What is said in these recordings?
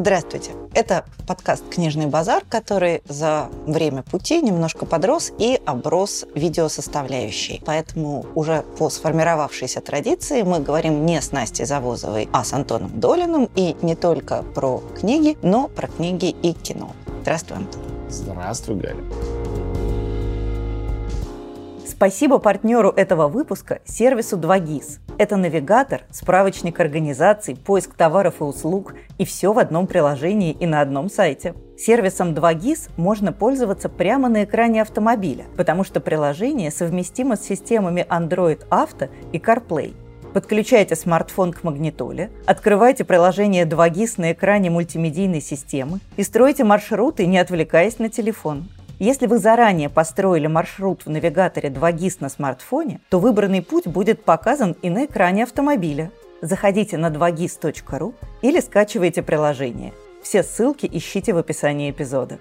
Здравствуйте. Это подкаст «Книжный базар», который за время пути немножко подрос и оброс видеосоставляющей. Поэтому уже по сформировавшейся традиции мы говорим не с Настей Завозовой, а с Антоном Долиным. И не только про книги, но про книги и кино. Здравствуй, Антон. Здравствуй, Галя. Спасибо партнеру этого выпуска – сервису 2GIS. Это навигатор, справочник организаций, поиск товаров и услуг и все в одном приложении и на одном сайте. Сервисом 2GIS можно пользоваться прямо на экране автомобиля, потому что приложение совместимо с системами Android Auto и CarPlay. Подключайте смартфон к магнитоле, открывайте приложение 2GIS на экране мультимедийной системы и стройте маршруты, не отвлекаясь на телефон. Если вы заранее построили маршрут в навигаторе 2GIS на смартфоне, то выбранный путь будет показан и на экране автомобиля. Заходите на 2gis.ru или скачивайте приложение. Все ссылки ищите в описании эпизода.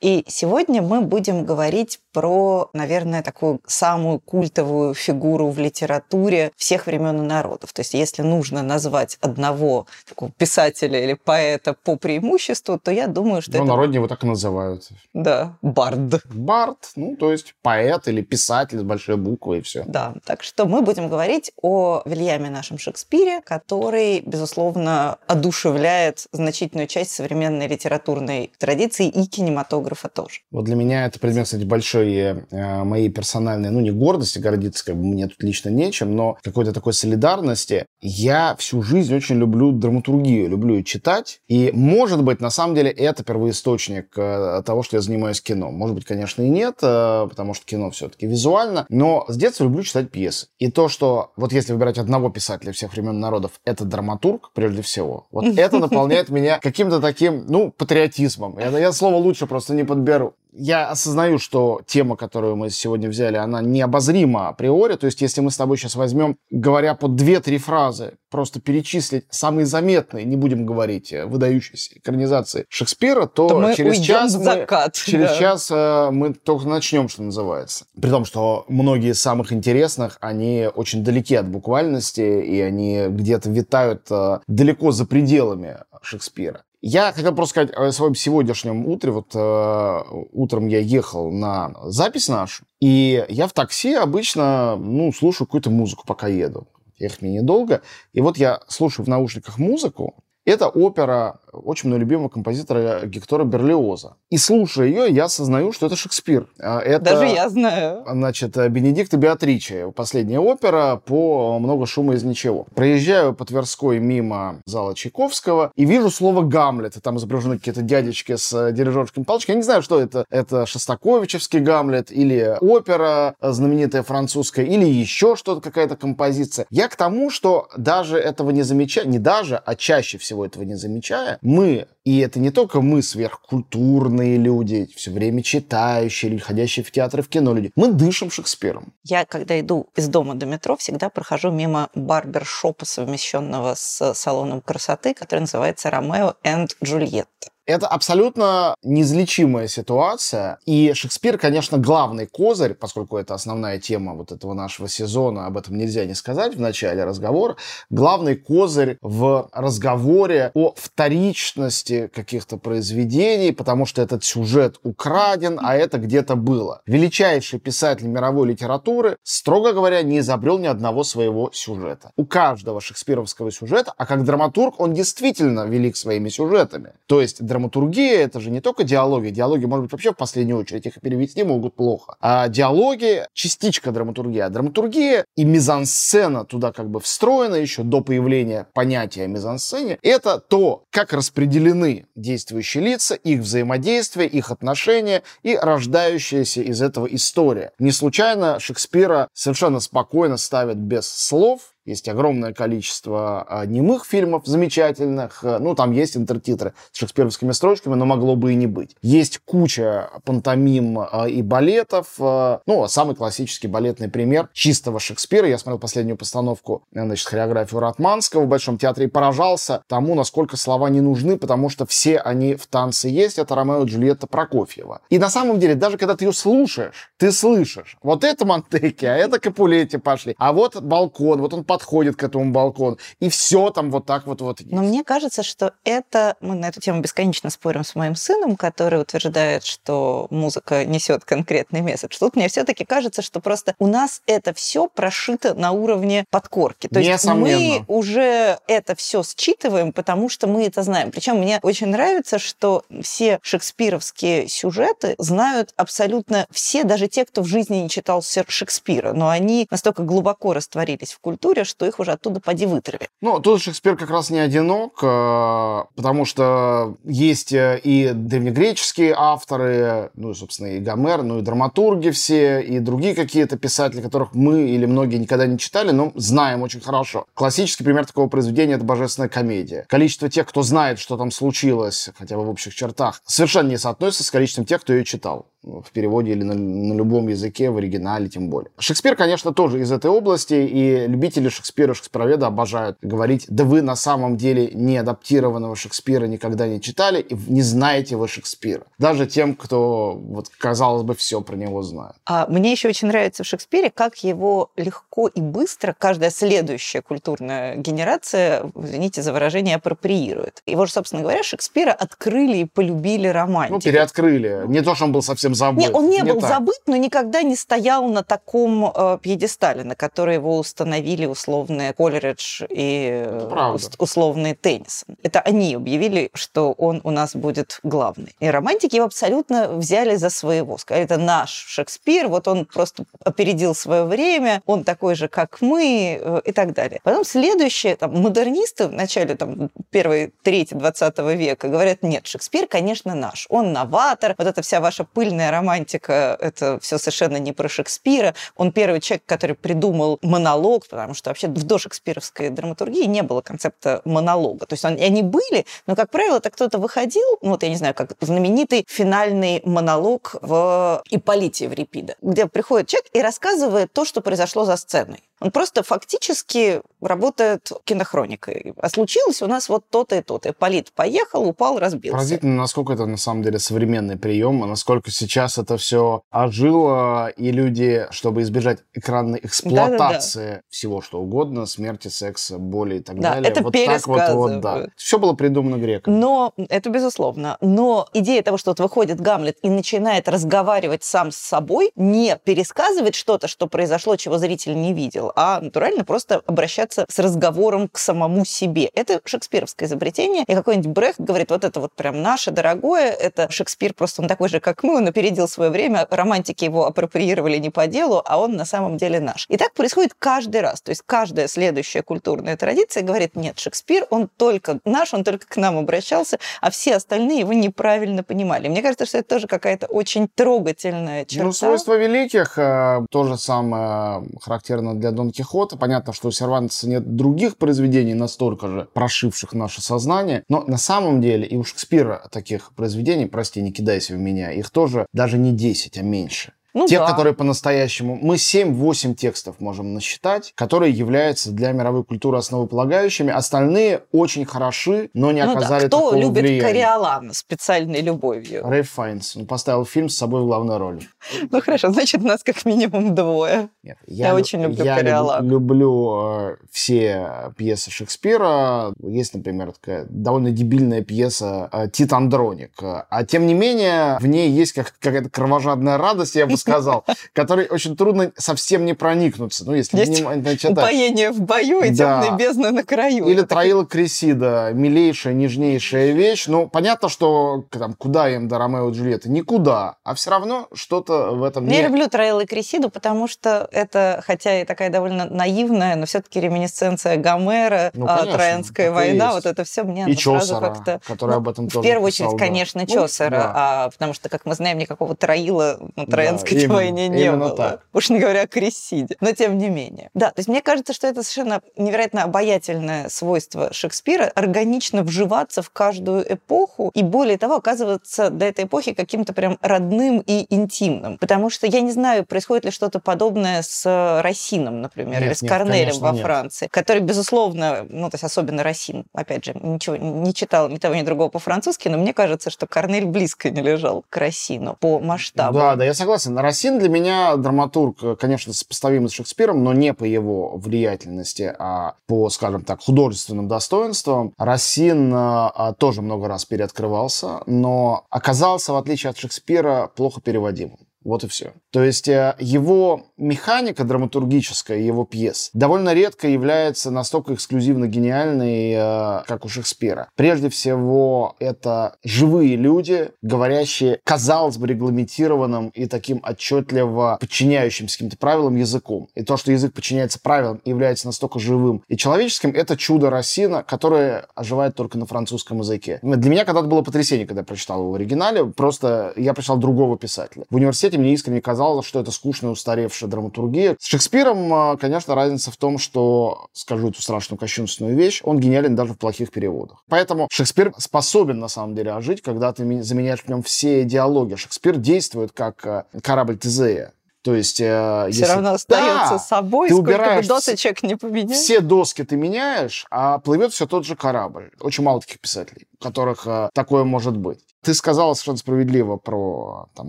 И сегодня мы будем говорить про, наверное, такую самую культовую фигуру в литературе всех времен и народов. То есть если нужно назвать одного такого писателя или поэта по преимуществу, то я думаю, что ну, это... народе его так и называют. Да, бард. Бард, ну, то есть поэт или писатель с большой буквы и все. Да, так что мы будем говорить о Вильяме нашем Шекспире, который, безусловно, одушевляет значительную часть современной литературной традиции и кинематографа фотографа тоже. Вот для меня это предмет, кстати, большой э, моей персональной, ну, не гордости, гордиться как бы мне тут лично нечем, но какой-то такой солидарности. Я всю жизнь очень люблю драматургию, люблю читать, и, может быть, на самом деле это первоисточник э, того, что я занимаюсь кино. Может быть, конечно, и нет, э, потому что кино все-таки визуально, но с детства люблю читать пьесы. И то, что вот если выбирать одного писателя всех времен народов, это драматург, прежде всего, вот это наполняет меня каким-то таким, ну, патриотизмом. Я, я слово лучше просто не подберу. Я осознаю, что тема, которую мы сегодня взяли, она необозрима априори. То есть, если мы с тобой сейчас возьмем, говоря по две-три фразы, просто перечислить самые заметные, не будем говорить, выдающиеся экранизации Шекспира, то, то мы через час, в закат, мы, через да. час э, мы только начнем, что называется. При том, что многие из самых интересных, они очень далеки от буквальности, и они где-то витают э, далеко за пределами Шекспира. Я хотел просто сказать о своем сегодняшнем утре. Вот э, утром я ехал на запись нашу, и я в такси обычно, ну, слушаю какую-то музыку, пока еду. Ехать мне недолго. И вот я слушаю в наушниках музыку. Это опера очень мной любимого композитора Гектора Берлиоза. И слушая ее, я осознаю, что это Шекспир. А это, Даже я знаю. Значит, Бенедикт и Беатриче. Последняя опера по «Много шума из ничего». Проезжаю по Тверской мимо зала Чайковского и вижу слово «Гамлет». И там изображены какие-то дядечки с дирижерскими палочками. Я не знаю, что это. Это Шостаковичевский Гамлет или опера знаменитая французская, или еще что-то, какая-то композиция. Я к тому, что даже этого не замечая, не даже, а чаще всего этого не замечая, мы, и это не только мы, сверхкультурные люди, все время читающие люди, ходящие в театры, в кино люди, мы дышим Шекспиром. Я, когда иду из дома до метро, всегда прохожу мимо барбершопа, совмещенного с салоном красоты, который называется «Ромео энд Джульетта». Это абсолютно неизлечимая ситуация. И Шекспир, конечно, главный козырь, поскольку это основная тема вот этого нашего сезона, об этом нельзя не сказать в начале разговора, главный козырь в разговоре о вторичности каких-то произведений, потому что этот сюжет украден, а это где-то было. Величайший писатель мировой литературы, строго говоря, не изобрел ни одного своего сюжета. У каждого шекспировского сюжета, а как драматург он действительно велик своими сюжетами. То есть драматургия — это же не только диалоги. Диалоги, может быть, вообще в последнюю очередь их перевести могут плохо. А диалоги — частичка драматургии. А драматургия и мизансцена туда как бы встроена еще до появления понятия мизансцене. Это то, как распределены действующие лица, их взаимодействие, их отношения и рождающаяся из этого история. Не случайно Шекспира совершенно спокойно ставят без слов, есть огромное количество а, немых фильмов замечательных. А, ну, там есть интертитры с шекспировскими строчками, но могло бы и не быть. Есть куча пантомим а, и балетов. А, ну, самый классический балетный пример чистого Шекспира. Я смотрел последнюю постановку, значит, хореографию Ратманского в Большом театре и поражался тому, насколько слова не нужны, потому что все они в танце есть. Это Ромео и Джульетта Прокофьева. И на самом деле, даже когда ты ее слушаешь, ты слышишь. Вот это Монтеки, а это Капулетти пошли. А вот балкон, вот он подходит к этому балкону, и все там вот так вот вот. Но мне кажется, что это мы на эту тему бесконечно спорим с моим сыном, который утверждает, что музыка несет конкретный месседж. Тут мне все-таки кажется, что просто у нас это все прошито на уровне подкорки. То есть мы уже это все считываем, потому что мы это знаем. Причем мне очень нравится, что все шекспировские сюжеты знают абсолютно все, даже те, кто в жизни не читал Шекспира, но они настолько глубоко растворились в культуре, что их уже оттуда поди вытрави. Ну, тут Шекспир как раз не одинок, э, потому что есть э, и древнегреческие авторы, ну и, собственно, и Гомер, ну и драматурги все, и другие какие-то писатели, которых мы или многие никогда не читали, но знаем очень хорошо. Классический пример такого произведения — это «Божественная комедия». Количество тех, кто знает, что там случилось, хотя бы в общих чертах, совершенно не соотносится с количеством тех, кто ее читал в переводе или на, на любом языке, в оригинале тем более. Шекспир, конечно, тоже из этой области, и любители Шекспира, шекспироведа обожают говорить, да вы на самом деле не адаптированного Шекспира никогда не читали, и не знаете вы Шекспира. Даже тем, кто, вот, казалось бы, все про него знает. А мне еще очень нравится в Шекспире, как его легко и быстро каждая следующая культурная генерация, извините за выражение, апроприирует. Его же, собственно говоря, Шекспира открыли и полюбили романтики. Ну, переоткрыли. Не то, что он был совсем забыт. Не, он не, не был так. забыт, но никогда не стоял на таком э, пьедестале, на который его установили условные Колеридж и э, условные Теннисон. Это они объявили, что он у нас будет главный. И романтики его абсолютно взяли за своего. Сказали, это наш Шекспир, вот он просто опередил свое время, он такой же, как мы, э, и так далее. Потом следующие, там, модернисты в начале там, первой трети 20 века говорят, нет, Шекспир, конечно, наш. Он новатор, вот эта вся ваша пыльная юная романтика, это все совершенно не про Шекспира. Он первый человек, который придумал монолог, потому что вообще в дошекспировской драматургии не было концепта монолога. То есть они были, но, как правило, это кто-то выходил, ну вот я не знаю, как знаменитый финальный монолог в Ипполите Еврипида, где приходит человек и рассказывает то, что произошло за сценой. Он просто фактически работает кинохроникой. А случилось у нас вот то-то и то-то. Ипполит поехал, упал, разбился. Поразительно, насколько это на самом деле современный прием, а насколько сейчас это все ожило, и люди, чтобы избежать экранной эксплуатации Да-да-да. всего что угодно, смерти, секса, боли и так да, далее, это вот так вот, вот, да. Все было придумано греками. Но, это безусловно, но идея того, что вот выходит Гамлет и начинает разговаривать сам с собой, не пересказывать что-то, что произошло, чего зритель не видел, а натурально просто обращаться с разговором к самому себе. Это шекспировское изобретение, и какой-нибудь Брехт говорит, вот это вот прям наше, дорогое, это Шекспир, просто он такой же, как мы, он опередил свое время, романтики его апроприировали не по делу, а он на самом деле наш. И так происходит каждый раз. То есть каждая следующая культурная традиция говорит, нет, Шекспир, он только наш, он только к нам обращался, а все остальные его неправильно понимали. Мне кажется, что это тоже какая-то очень трогательная черта. Ну, свойство великих э, тоже самое характерно для Дон Кихота. Понятно, что у Сервантеса нет других произведений, настолько же прошивших наше сознание. Но на самом деле и у Шекспира таких произведений, прости, не кидайся в меня, их тоже даже не 10, а меньше. Ну, Тех, да. которые по-настоящему... Мы 7-8 текстов можем насчитать, которые являются для мировой культуры основополагающими. Остальные очень хороши, но не ну оказали да. Кто такого любит влияния. Кориолана специальной любовью? Рэй Файнс. Он поставил фильм с собой в главной роли. Ну хорошо, значит, нас как минимум двое. Нет, я, я очень люблю я Кориолан. люблю э, все пьесы Шекспира. Есть, например, такая довольно дебильная пьеса э, «Тит Андроник». А тем не менее, в ней есть как, какая-то кровожадная радость, я бы сказал, который очень трудно совсем не проникнуться. Ну, если Есть не, упоение в бою и да. темная бездна на краю. Или Троила Кресида, милейшая, нежнейшая вещь. Ну, понятно, что там, куда им до Ромео и Джульетты? Никуда. А все равно что-то в этом Я люблю Троила Кресиду, потому что это, хотя и такая довольно наивная, но все-таки реминесценция Гомера, ну, а, конечно, Троянская война, вот это все мне и Чосера, как-то... который ну, об этом тоже В первую писал, очередь, да. конечно, ну, Чосера, да. а, потому что, как мы знаем, никакого Троила ну, Троянской именно, войне не было. Так. Уж не говоря о Крисиде. Но тем не менее. Да, то есть мне кажется, что это совершенно невероятно обаятельное свойство Шекспира органично вживаться в каждую эпоху и более того оказываться до этой эпохи каким-то прям родным и интимным. Потому что я не знаю, происходит ли что-то подобное с Рассином, например, нет, или с нет, Корнелем во нет. Франции, который, безусловно, ну, то есть особенно Рассин, опять же, ничего не читал ни того, ни другого по-французски, но мне кажется, что Корнель близко не лежал к Рассину по масштабу. Да, да, я согласен. Рассин для меня драматург, конечно, сопоставимый с Шекспиром, но не по его влиятельности, а по, скажем так, художественным достоинствам. Рассин а, тоже много раз переоткрывался, но оказался, в отличие от Шекспира, плохо переводимым. Вот и все. То есть э, его механика драматургическая, его пьес, довольно редко является настолько эксклюзивно гениальной, э, как у Шекспира. Прежде всего, это живые люди, говорящие, казалось бы, регламентированным и таким отчетливо подчиняющимся каким-то правилам языком. И то, что язык подчиняется правилам и является настолько живым и человеческим, это чудо Рассина, которое оживает только на французском языке. Для меня когда-то было потрясение, когда я прочитал его в оригинале. Просто я прочитал другого писателя. В университете университете мне искренне казалось, что это скучная, устаревшая драматургия. С Шекспиром, а, конечно, разница в том, что, скажу эту страшную кощунственную вещь, он гениален даже в плохих переводах. Поэтому Шекспир способен, на самом деле, ожить, когда ты заменяешь в нем все диалоги. Шекспир действует как а, корабль Тезея. То есть... Э, Все если... равно остается да, собой, ты сколько бы досочек не поменяешь. Все доски ты меняешь, а плывет все тот же корабль. Очень мало таких писателей, у которых э, такое может быть. Ты сказала совершенно справедливо про там,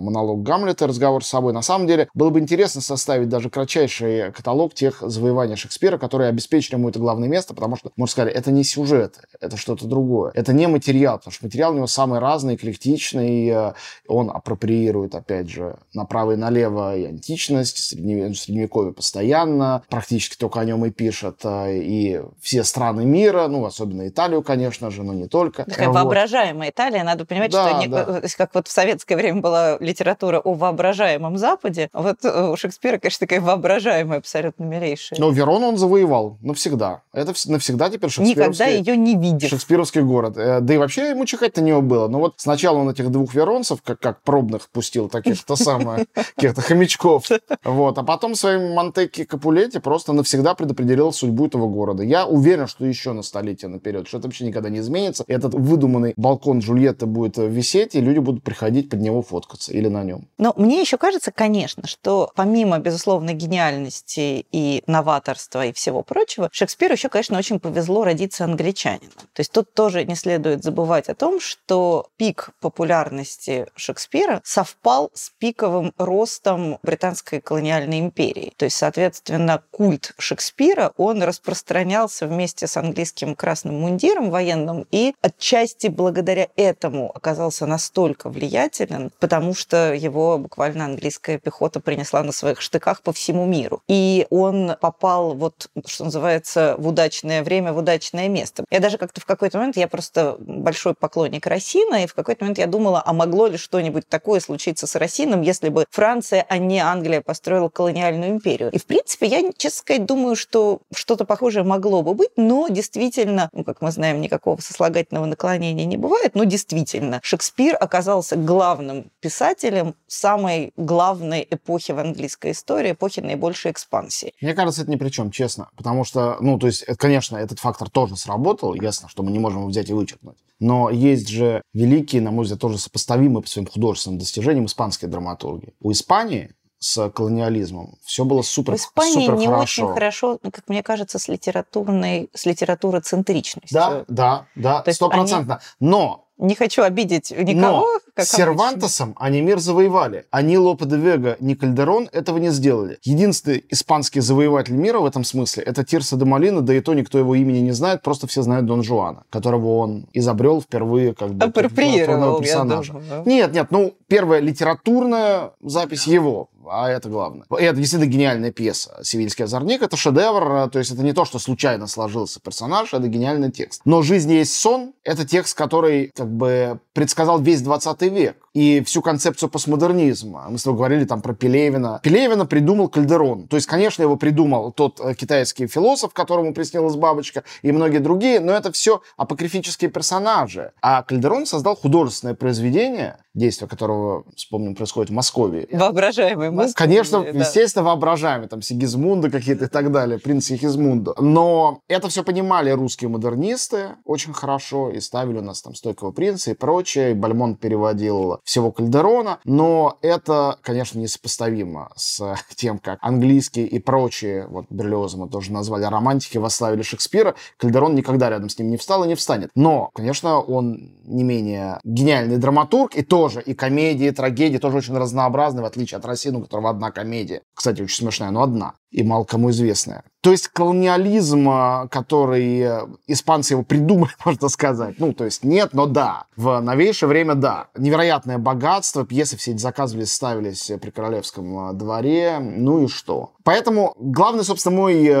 монолог Гамлета, разговор с собой. На самом деле, было бы интересно составить даже кратчайший каталог тех завоеваний Шекспира, которые обеспечили ему это главное место, потому что, можно сказать, это не сюжет, это что-то другое. Это не материал, потому что материал у него самый разный, эклектичный, э, он апроприирует, опять же, направо и налево и античность, средневековье постоянно, практически только о нем и пишет, э, и все страны мира, ну, особенно Италию, конечно же, но не только. Такая вот. воображаемая Италия, надо понимать, да, что не, да. Э, как вот в советское время была литература о воображаемом Западе, вот э, у Шекспира, конечно, такая воображаемая абсолютно милейшая. Но Верону он завоевал навсегда. Это навсегда теперь шекспировский... Никогда ее не видел. Шекспировский город. Э, да и вообще ему чихать-то не было. Но вот сначала он этих двух веронцев, как, как пробных, пустил таких-то самое, каких-то хомячков. Вот. А потом своим Монтеки Капулете просто навсегда предопределил судьбу этого города. Я уверен, что еще на столетие наперед, что это вообще никогда не изменится. Этот выдуманный балкон Джульетты будет висеть, и люди будут приходить под него фоткаться или на нем. Но мне еще кажется, конечно, что помимо, безусловно, гениальности и новаторства и всего прочего, Шекспиру еще, конечно, очень повезло родиться англичанином. То есть тут тоже не следует забывать о том, что пик популярности Шекспира совпал с пиковым ростом британской колониальной империи. То есть, соответственно, культ Шекспира, он распространялся вместе с английским красным мундиром военным, и отчасти благодаря этому оказался оказался настолько влиятелен, потому что его буквально английская пехота принесла на своих штыках по всему миру. И он попал, вот, что называется, в удачное время, в удачное место. Я даже как-то в какой-то момент, я просто большой поклонник Росина, и в какой-то момент я думала, а могло ли что-нибудь такое случиться с Росином, если бы Франция, а не Англия, построила колониальную империю. И, в принципе, я, честно сказать, думаю, что что-то похожее могло бы быть, но действительно, ну, как мы знаем, никакого сослагательного наклонения не бывает, но действительно, Шекспир оказался главным писателем самой главной эпохи в английской истории, эпохи наибольшей экспансии. Мне кажется, это ни при чем, честно. Потому что, ну, то есть, это, конечно, этот фактор тоже сработал. Ясно, что мы не можем его взять и вычеркнуть. Но есть же великие, на мой взгляд, тоже сопоставимые по своим художественным достижениям испанские драматурги. У Испании с колониализмом. Все было супер, В Испании супер не хорошо. очень хорошо, ну, как мне кажется, с литературной, с литературоцентричностью. Да, да, да, стопроцентно. Они... Но не хочу обидеть никого. Но как Сервантесом они мир завоевали. А ни Лопе де Вега, ни Кальдерон этого не сделали. Единственный испанский завоеватель мира в этом смысле это Тирса де Малина, да и то никто его имени не знает, просто все знают Дон Жуана, которого он изобрел впервые как бы персонажа. Думаю, да? Нет, нет, ну первая литературная запись его а это главное. это действительно гениальная пьеса. «Севильский озорник» — это шедевр, то есть это не то, что случайно сложился персонаж, это гениальный текст. Но «Жизнь есть сон» — это текст, который как бы предсказал весь 20 век и всю концепцию постмодернизма. Мы с тобой говорили там про Пелевина. Пелевина придумал Кальдерон. То есть, конечно, его придумал тот э, китайский философ, которому приснилась бабочка, и многие другие, но это все апокрифические персонажи. А Кальдерон создал художественное произведение, действие которого, вспомним, происходит в Москве. Воображаемый. Ну, конечно, да. естественно, воображаемый. Там Сигизмунда какие-то и так далее, принц Сигизмунда. Но это все понимали русские модернисты очень хорошо и ставили у нас там стойкого принца и прочее. И Бальмонт переводил всего Кальдерона. Но это, конечно, несопоставимо с тем, как английские и прочие, вот Берлиоза мы тоже назвали, романтики восславили Шекспира. Кальдерон никогда рядом с ним не встал и не встанет. Но, конечно, он не менее гениальный драматург и тоже и комедии, и трагедии тоже очень разнообразный, в отличие от Рассина, которого одна комедия. Кстати, очень смешная, но одна и мало кому известная. То есть колониализм, а, который э, испанцы его придумали, можно сказать. Ну, то есть нет, но да. В новейшее время да. Невероятное богатство, пьесы все эти заказывались, ставились при королевском а, дворе. Ну и что? Поэтому главный, собственно, мой э,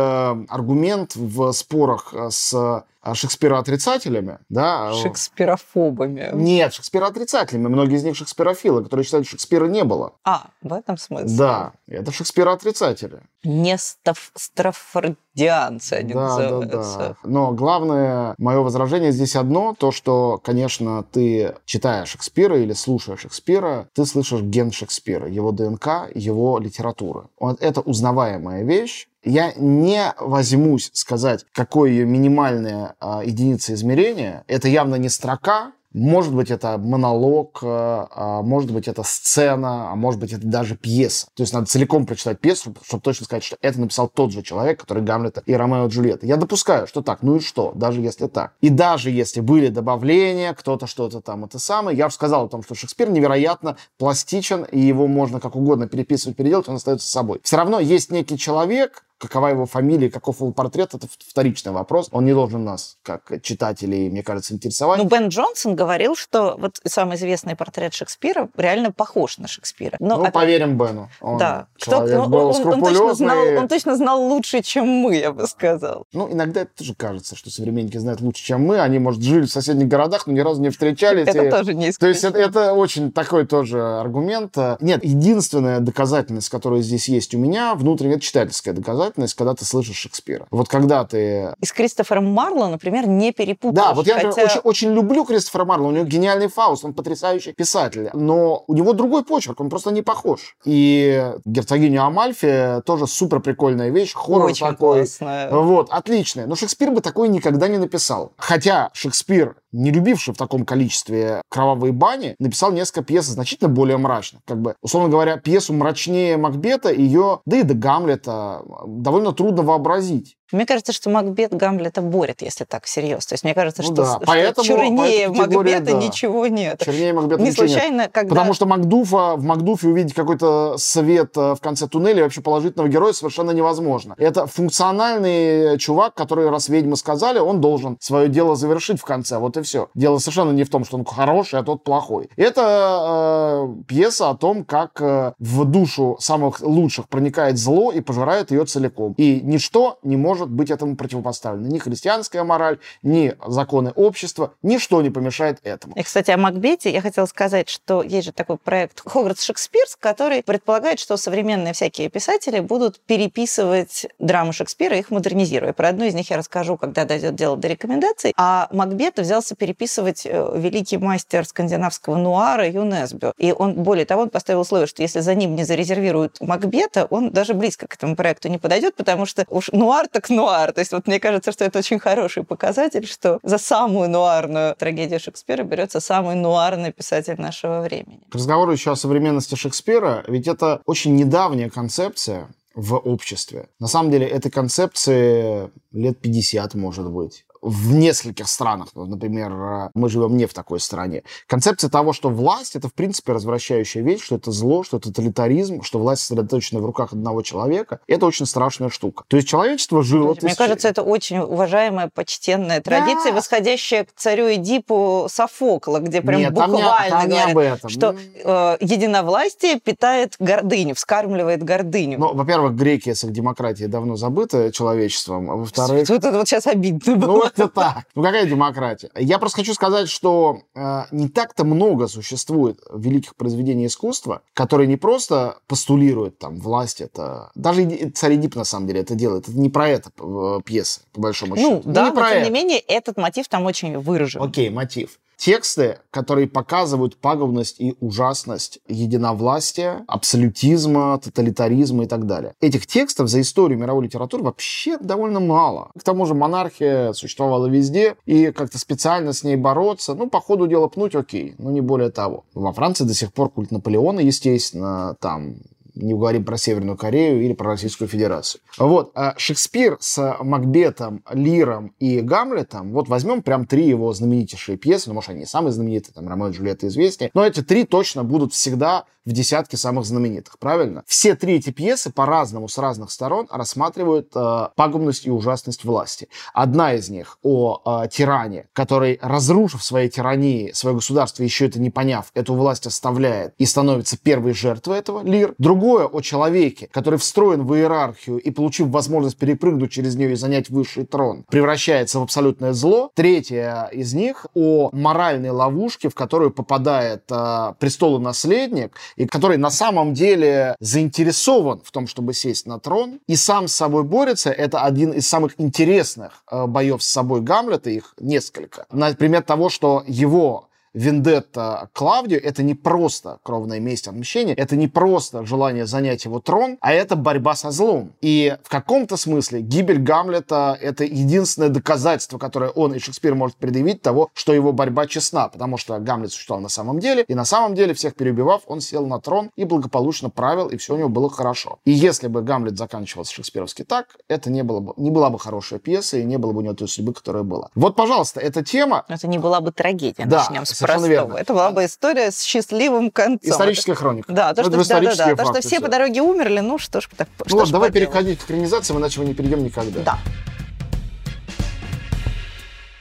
аргумент в спорах с Шекспира-отрицателями, да. Шекспирофобами. Нет, Шекспира-отрицателями. Многие из них шекспирофилы, которые считают, что Шекспира не было. А, в этом смысле? Да, это Шекспира-отрицатели. Не стаффордианцы они да, называются. Да, да. Но главное мое возражение здесь одно, то, что, конечно, ты читаешь Шекспира или слушаешь Шекспира, ты слышишь ген Шекспира, его ДНК, его литературы. Это узнаваемая вещь, я не возьмусь сказать, какое ее минимальная а, единица измерения. Это явно не строка, может быть, это монолог, э, а может быть, это сцена, а может быть, это даже пьеса. То есть надо целиком прочитать пьесу, чтобы точно сказать, что это написал тот же человек, который Гамлета и Ромео и Джульетта. Я допускаю, что так. Ну и что? Даже если так. И даже если были добавления, кто-то что-то там это самое, я уже сказал о том, что Шекспир невероятно пластичен, и его можно как угодно переписывать, переделать, он остается собой. Все равно есть некий человек, какова его фамилия, каков его портрет, это вторичный вопрос. Он не должен нас, как читателей, мне кажется, интересовать. Ну, Бен Джонсон говорил, что вот самый известный портрет Шекспира реально похож на Шекспира. Но, ну, опять... поверим Бену. Он да. Человек Кто, был он, он, точно знал, он точно знал лучше, чем мы, я бы сказал. Ну, иногда это тоже кажется, что современники знают лучше, чем мы. Они, может, жили в соседних городах, но ни разу не встречались. Это и... тоже не То есть это, это очень такой тоже аргумент. Нет, единственная доказательность, которая здесь есть у меня, внутренняя читательская доказательность, доказательность, когда ты слышишь Шекспира. Вот когда ты... И с Кристофером Марло, например, не перепутаешь. Да, вот я хотя... очень, очень люблю Кристофера Марло, у него гениальный Фауст, он потрясающий писатель, но у него другой почерк, он просто не похож. И герцогиня Амальфи тоже супер прикольная вещь, хоррор очень такой. Классная. Вот, отличная. Но Шекспир бы такой никогда не написал. Хотя Шекспир не любивший в таком количестве кровавые бани, написал несколько пьес значительно более мрачных. Как бы, условно говоря, пьесу мрачнее Макбета, ее, да и до Гамлета довольно трудно вообразить. Мне кажется, что Макбет Гамлета борет, если так всерьез. То есть мне кажется, ну, что, да. поэтому, что чернее Макбета да. ничего нет. Чернее Макбета не случайно, нет. когда... Потому что Макдуфа, в Макдуфе увидеть какой-то свет э, в конце туннеля вообще положительного героя совершенно невозможно. Это функциональный чувак, который, раз ведьмы сказали, он должен свое дело завершить в конце. Вот и все. Дело совершенно не в том, что он хороший, а тот плохой. Это э, пьеса о том, как э, в душу самых лучших проникает зло и пожирает ее целиком. И ничто не может может быть этому противопоставлено. Ни христианская мораль, ни законы общества, ничто не помешает этому. И, кстати, о Макбете я хотела сказать, что есть же такой проект Хогвартс Шекспирс, который предполагает, что современные всякие писатели будут переписывать драмы Шекспира, их модернизируя. Про одну из них я расскажу, когда дойдет дело до рекомендаций. А Макбета взялся переписывать э, великий мастер скандинавского нуара ЮНЕСБЮ. И он, более того, он поставил условие, что если за ним не зарезервируют Макбета, он даже близко к этому проекту не подойдет, потому что уж нуар так нуар. То есть вот мне кажется, что это очень хороший показатель, что за самую нуарную трагедию Шекспира берется самый нуарный писатель нашего времени. К разговору еще о современности Шекспира, ведь это очень недавняя концепция в обществе. На самом деле этой концепции лет 50, может быть в нескольких странах. Например, э, мы живем не в такой стране. Концепция того, что власть — это, в принципе, развращающая вещь, что это зло, что это тоталитаризм, что власть сосредоточена в руках одного человека, это очень страшная штука. То есть человечество жило... Мне тысяч... кажется, это очень уважаемая, почтенная традиция, да. восходящая к царю Эдипу Софокла, где прям Нет, буквально там не, там говорят, не об этом. что э, единовластие питает гордыню, вскармливает гордыню. Ну, во-первых, греки с их демократией давно забыты человечеством, а во-вторых... Вот это вот сейчас обидно было. Ну, это так. Ну какая демократия? Я просто хочу сказать, что э, не так-то много существует великих произведений искусства, которые не просто постулируют там власть, это... Даже царь Эдип на самом деле это делает. Это не про это э, пьеса, по большому ну, счету. Ну, да, но тем это. не менее этот мотив там очень выражен. Окей, мотив тексты, которые показывают пагубность и ужасность единовластия, абсолютизма, тоталитаризма и так далее. Этих текстов за историю мировой литературы вообще довольно мало. К тому же монархия существовала везде, и как-то специально с ней бороться, ну, по ходу дела пнуть, окей, но не более того. Во Франции до сих пор культ Наполеона, естественно, там не говорим про Северную Корею или про Российскую Федерацию. Вот, а Шекспир с Макбетом, Лиром и Гамлетом, вот возьмем прям три его знаменитейшие пьесы, ну, может, они не самые знаменитые, там, Ромео и Джульетта известнее, но эти три точно будут всегда в десятке самых знаменитых, правильно? Все три эти пьесы по-разному, с разных сторон рассматривают э, пагубность и ужасность власти. Одна из них о э, тиране, который, разрушив своей тирании, свое государство, еще это не поняв, эту власть оставляет и становится первой жертвой этого, Лир. Другое о человеке, который встроен в иерархию и, получив возможность перепрыгнуть через нее и занять высший трон, превращается в абсолютное зло. Третье из них о моральной ловушке, в которую попадает э, престолонаследник и который на самом деле заинтересован в том, чтобы сесть на трон, и сам с собой борется, это один из самых интересных э, боев с собой Гамлета, их несколько. Например, того, что его вендетта Клавдию — это не просто кровная месть, отмщение, это не просто желание занять его трон, а это борьба со злом. И в каком-то смысле гибель Гамлета — это единственное доказательство, которое он и Шекспир может предъявить того, что его борьба честна, потому что Гамлет существовал на самом деле, и на самом деле, всех переубивав, он сел на трон и благополучно правил, и все у него было хорошо. И если бы Гамлет заканчивался шекспировски так, это не, было бы, не была бы хорошая пьеса, и не было бы у него той судьбы, которая была. Вот, пожалуйста, эта тема... Это не была бы трагедия, да, начнем с простого. Верно. Это была бы история с счастливым концом. Историческая хроника. Да, то, что, да, да, да, то, что все, все по дороге умерли, ну что ж, так, ну, вот, давай переходить к экранизациям, иначе мы не перейдем никогда. Да.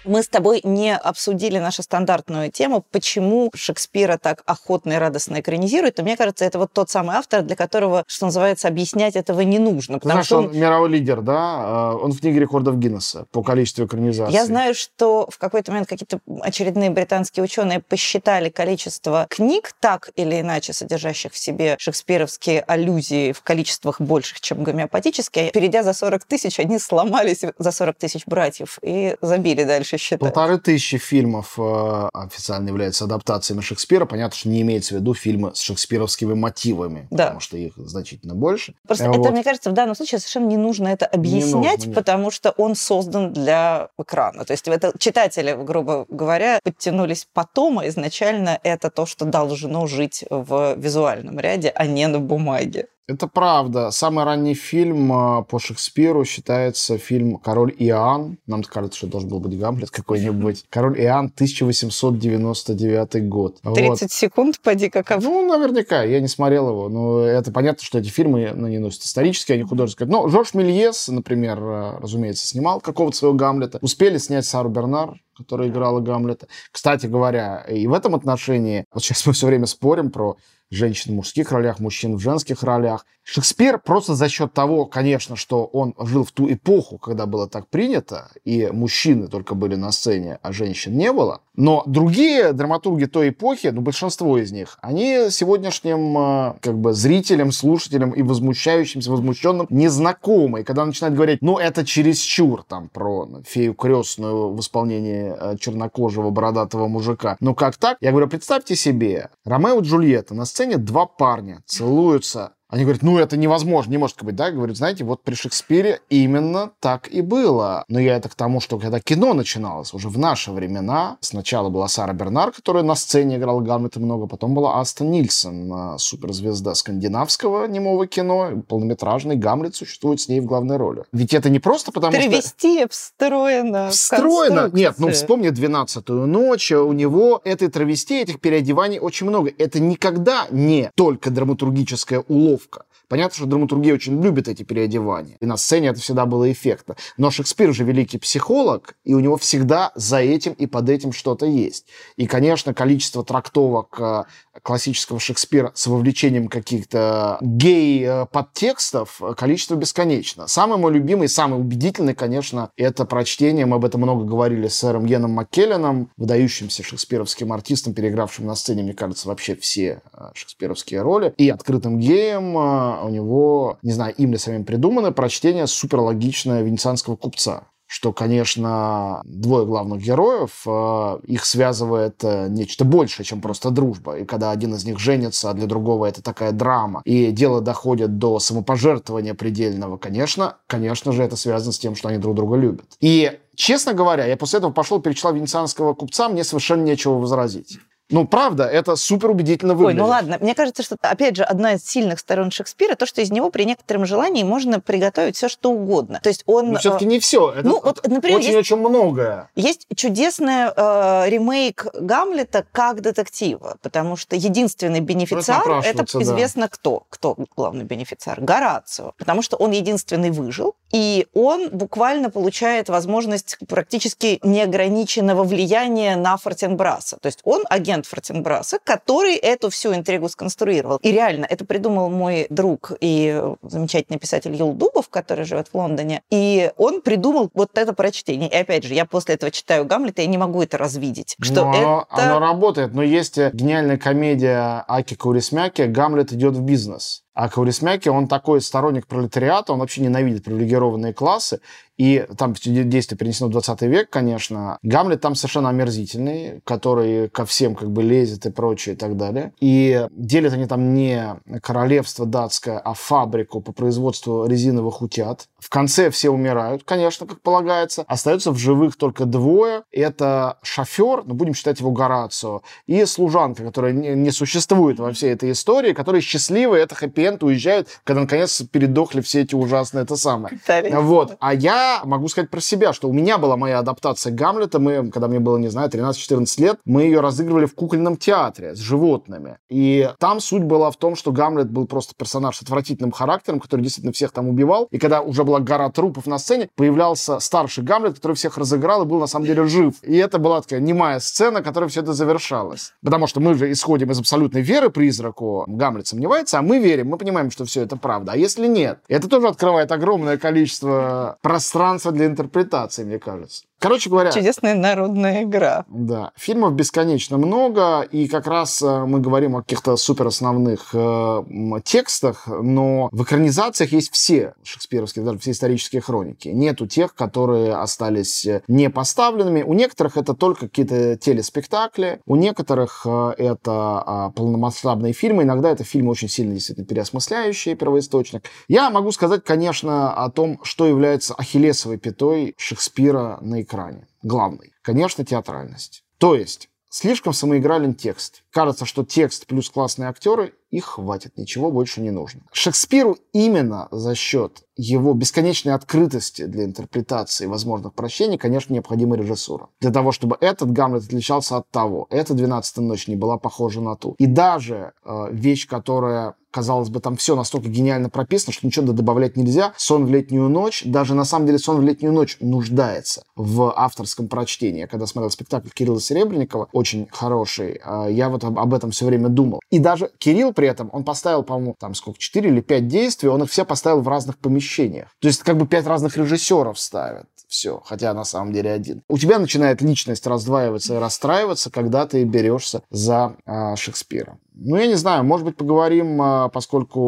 Мы с тобой не обсудили нашу стандартную тему, почему Шекспира так охотно и радостно экранизируют. И мне кажется, это вот тот самый автор, для которого, что называется, объяснять этого не нужно. Потому Знаешь, что он... он мировой лидер, да? А, он в книге рекордов Гиннесса по количеству экранизаций. Я знаю, что в какой-то момент какие-то очередные британские ученые посчитали количество книг, так или иначе содержащих в себе шекспировские аллюзии в количествах больших, чем гомеопатические. Перейдя за 40 тысяч, они сломались за 40 тысяч братьев и забили дальше вообще считать? Полторы тысячи фильмов э, официально являются адаптациями Шекспира. Понятно, что не имеется в виду фильмы с шекспировскими мотивами, да. потому что их значительно больше. Просто вот. это, мне кажется, в данном случае совершенно не нужно это объяснять, нужно, потому что он создан для экрана. То есть это читатели, грубо говоря, подтянулись потом, а изначально это то, что должно жить в визуальном ряде, а не на бумаге. Это правда. Самый ранний фильм а, по Шекспиру считается фильм «Король Иоанн». Нам кажется, что должен был быть Гамлет какой-нибудь. «Король Иоанн», 1899 год. 30 вот. секунд, поди каков. Ну, наверняка. Я не смотрел его. Но это понятно, что эти фильмы ну, не носят исторические, они художественные. Но Жорж Мельес, например, а, разумеется, снимал какого-то своего Гамлета. Успели снять Сару Бернар, которая играла Гамлета. Кстати говоря, и в этом отношении, вот сейчас мы все время спорим про женщин в мужских ролях, мужчин в женских ролях. Шекспир просто за счет того, конечно, что он жил в ту эпоху, когда было так принято, и мужчины только были на сцене, а женщин не было. Но другие драматурги той эпохи, ну, большинство из них, они сегодняшним э, как бы зрителям, слушателям и возмущающимся, возмущенным незнакомы. И когда начинают говорить, ну, это чересчур, там, про фею крестную в исполнении э, чернокожего бородатого мужика. Ну, как так? Я говорю, представьте себе, Ромео и Джульетта на два парня целуются они говорят, ну это невозможно, не может быть, да? Говорят, знаете, вот при Шекспире именно так и было. Но я это к тому, что когда кино начиналось, уже в наши времена, сначала была Сара Бернар, которая на сцене играла Гамлета много, потом была Аста Нильсон, суперзвезда скандинавского немого кино, полнометражный Гамлет существует с ней в главной роли. Ведь это не просто потому, Травести что... встроено Встроено? Нет, ну вспомни «Двенадцатую ночь», у него этой травести, этих переодеваний очень много. Это никогда не только драматургическая уловка уловка. Понятно, что драматургия очень любит эти переодевания. И на сцене это всегда было эффектно. Но Шекспир же великий психолог, и у него всегда за этим и под этим что-то есть. И, конечно, количество трактовок э, классического Шекспира с вовлечением каких-то гей-подтекстов, э, количество бесконечно. Самый мой любимый, самый убедительный, конечно, это прочтение, мы об этом много говорили с сэром Йеном Маккелленом, выдающимся шекспировским артистом, переигравшим на сцене, мне кажется, вообще все э, шекспировские роли, и открытым геем у него, не знаю, им ли самим придумано, прочтение суперлогичное венецианского купца что, конечно, двое главных героев, э, их связывает э, нечто большее, чем просто дружба. И когда один из них женится, а для другого это такая драма, и дело доходит до самопожертвования предельного, конечно, конечно же, это связано с тем, что они друг друга любят. И, честно говоря, я после этого пошел, перечитал венецианского купца, мне совершенно нечего возразить. Ну, правда, это супер убедительно выглядит. Ой, ну ладно. Мне кажется, что, опять же, одна из сильных сторон Шекспира, то, что из него при некотором желании можно приготовить все, что угодно. То есть он... Но все-таки не все. Это ну, вот, например, очень-очень многое. Есть чудесный э, ремейк Гамлета как детектива, потому что единственный бенефициар — это да. известно кто. Кто главный бенефициар? Горацио. Потому что он единственный выжил, и он буквально получает возможность практически неограниченного влияния на Фортенбраса. То есть он агент Фортенбраса, который эту всю интригу сконструировал. И реально, это придумал мой друг и замечательный писатель Юл Дубов, который живет в Лондоне. И он придумал вот это прочтение. И опять же, я после этого читаю Гамлета и не могу это развидеть. Что но это... Оно работает. Но есть гениальная комедия Аки Каурисмяки «Гамлет идет в бизнес». А Каурисмяки, он такой сторонник пролетариата, он вообще ненавидит привилегированные классы, и там действие перенесено в 20 век, конечно. Гамлет там совершенно омерзительный, который ко всем как бы лезет и прочее и так далее. И делят они там не королевство датское, а фабрику по производству резиновых утят. В конце все умирают, конечно, как полагается. Остаются в живых только двое. Это шофер, ну, будем считать его Горацио, и служанка, которая не, не существует во всей этой истории, которые счастливы, это хэппи уезжают, когда наконец передохли все эти ужасные это самое. Вот. А я могу сказать про себя, что у меня была моя адаптация Гамлета. Мы, когда мне было, не знаю, 13-14 лет, мы ее разыгрывали в кукольном театре с животными. И там суть была в том, что Гамлет был просто персонаж с отвратительным характером, который действительно всех там убивал. И когда уже была гора трупов на сцене, появлялся старший Гамлет, который всех разыграл и был на самом деле жив. И это была такая немая сцена, которой все это завершалось. Потому что мы же исходим из абсолютной веры призраку. Гамлет сомневается, а мы верим, мы понимаем, что все это правда. А если нет? Это тоже открывает огромное количество пространства для интерпретации, мне кажется. Короче говоря... Чудесная народная игра. Да. Фильмов бесконечно много, и как раз э, мы говорим о каких-то супер основных э, текстах, но в экранизациях есть все шекспировские, даже все исторические хроники. Нету тех, которые остались э, не поставленными. У некоторых это только какие-то телеспектакли, у некоторых э, это э, полномасштабные фильмы, иногда это фильмы очень сильно действительно переосмысляющие первоисточник. Я могу сказать, конечно, о том, что является ахиллесовой пятой Шекспира на экране. Главный. Конечно, театральность. То есть, слишком самоигрален текст. Кажется, что текст плюс классные актеры, и хватит, ничего больше не нужно. Шекспиру именно за счет его бесконечной открытости для интерпретации возможных прощений, конечно, необходима режиссура. Для того, чтобы этот Гамлет отличался от того, эта «12 ночь» не была похожа на ту. И даже э, вещь, которая казалось бы, там все настолько гениально прописано, что ничего добавлять нельзя. «Сон в летнюю ночь», даже на самом деле «Сон в летнюю ночь» нуждается в авторском прочтении. Я когда смотрел спектакль Кирилла Серебренникова, очень хороший, э, я вот об этом все время думал. И даже Кирилл при этом, он поставил, по-моему, там сколько, 4 или 5 действий, он их все поставил в разных помещениях. То есть как бы 5 разных режиссеров ставят все, хотя на самом деле один. У тебя начинает личность раздваиваться и расстраиваться, когда ты берешься за э, Шекспира. Ну, я не знаю, может быть, поговорим, э, поскольку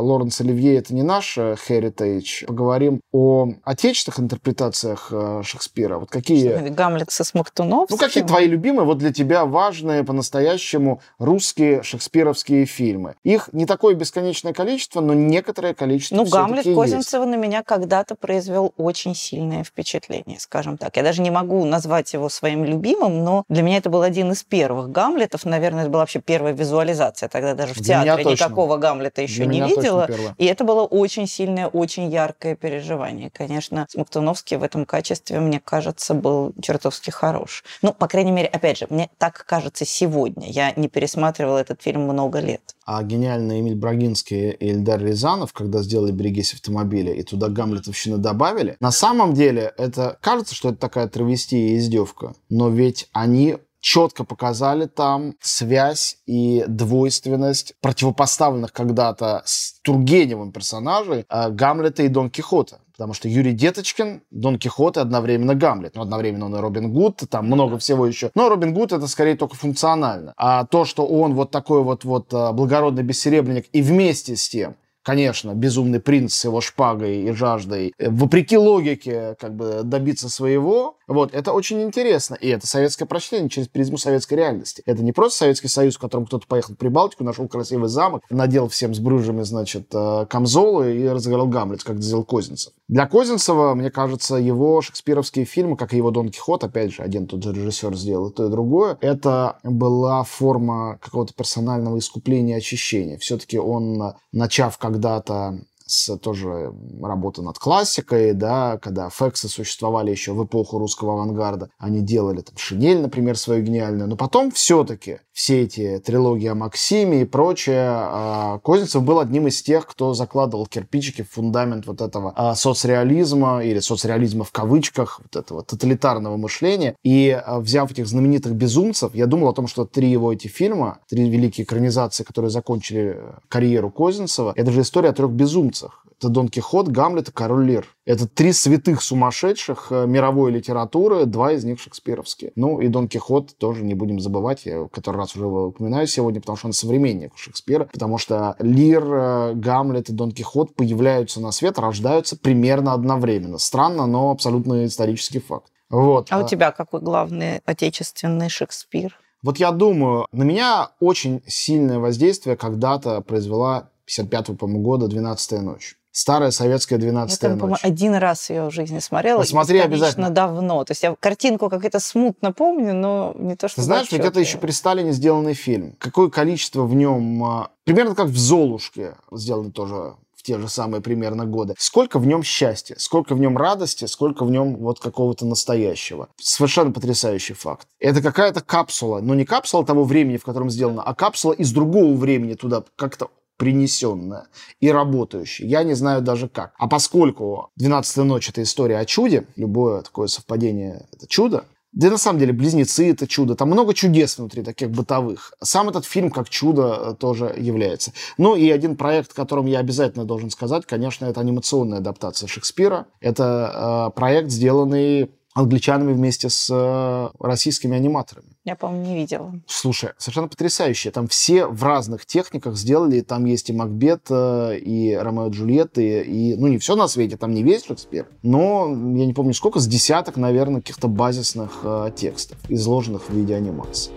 Лоренс Оливье это не наш э, heritage, поговорим о отечественных интерпретациях э, Шекспира. Вот какие... Гамлет со Смоктуновским. Ну, какие твои любимые, вот для тебя важные по-настоящему русские шекспировские фильмы? Их не такое бесконечное количество, но некоторое количество Ну, Гамлет Козинцева есть. на меня когда-то произвел очень сильное впечатление скажем так. Я даже не могу назвать его своим любимым, но для меня это был один из первых Гамлетов. Наверное, это была вообще первая визуализация. Тогда даже в для театре никакого Гамлета еще для не видела. И это было очень сильное, очень яркое переживание. Конечно, Смоктуновский в этом качестве, мне кажется, был чертовски хорош. Ну, по крайней мере, опять же, мне так кажется сегодня. Я не пересматривала этот фильм много лет. А гениальный Эмиль Брагинский и Эльдар Рязанов, когда сделали «Берегись автомобиля» и туда Гамлетовщины добавили, на самом деле это кажется, что это такая травестия и издевка, но ведь они четко показали там связь и двойственность противопоставленных когда-то с Тургеневым персонажей э, Гамлета и Дон Кихота. Потому что Юрий Деточкин, Дон Кихот и одновременно Гамлет. Ну, одновременно он и Робин Гуд, там много всего еще. Но Робин Гуд это скорее только функционально. А то, что он вот такой вот, вот э, благородный бессеребренник и вместе с тем конечно, безумный принц с его шпагой и жаждой, э, вопреки логике, как бы добиться своего, вот, это очень интересно. И это советское прочтение через призму советской реальности. Это не просто Советский Союз, в котором кто-то поехал в Прибалтику, нашел красивый замок, надел всем с брюжами, значит, э, камзолы и разыграл Гамлет, как сделал Козинцев. Для Козинцева, мне кажется, его шекспировские фильмы, как и его Дон Кихот, опять же, один тот же режиссер сделал и то, и другое, это была форма какого-то персонального искупления очищения. Все-таки он, начав когда-то с тоже работы над классикой, да, когда фексы существовали еще в эпоху русского авангарда. Они делали там шинель, например, свою гениальную. Но потом все-таки все эти трилогии о Максиме и прочее, а, Козинцев был одним из тех, кто закладывал кирпичики в фундамент вот этого а, соцреализма или соцреализма в кавычках, вот этого тоталитарного мышления. И а, взяв этих знаменитых безумцев, я думал о том, что три его эти фильма, три великие экранизации, которые закончили карьеру Козинцева, это же история о трех безумцах. Это Дон Кихот, Гамлет и Король Лир. Это три святых сумасшедших э, мировой литературы, два из них шекспировские. Ну и Дон Кихот тоже не будем забывать, я который раз уже упоминаю сегодня, потому что он современник Шекспира, потому что Лир, э, Гамлет и Дон Кихот появляются на свет, рождаются примерно одновременно. Странно, но абсолютно исторический факт. Вот. А у тебя какой главный отечественный Шекспир? Вот я думаю, на меня очень сильное воздействие когда-то произвела 55 по-моему, года «12 ночь». Старая советская «12 я, ночь». один раз ее в жизни смотрела. Посмотри обязательно. давно. То есть я картинку как-то смутно помню, но не то, что... знаешь, ведь это еще при Сталине сделанный фильм. Какое количество в нем... А, примерно как в «Золушке» сделаны тоже в те же самые примерно годы. Сколько в нем счастья, сколько в нем радости, сколько в нем вот какого-то настоящего. Совершенно потрясающий факт. Это какая-то капсула, но не капсула того времени, в котором сделана, а капсула из другого времени туда как-то принесенное и работающее. Я не знаю даже как. А поскольку «12 ночь» — это история о чуде, любое такое совпадение — это чудо, да и на самом деле «Близнецы» — это чудо. Там много чудес внутри, таких бытовых. Сам этот фильм как чудо э, тоже является. Ну и один проект, о котором я обязательно должен сказать, конечно, это анимационная адаптация Шекспира. Это э, проект, сделанный англичанами вместе с э, российскими аниматорами. Я, по-моему, не видела. Слушай, совершенно потрясающе. Там все в разных техниках сделали. Там есть и Макбет, э, и Ромео и Джульетта, и, и, ну, не все на свете, там не весь Шекспир, но, я не помню сколько, с десяток, наверное, каких-то базисных э, текстов, изложенных в виде анимации.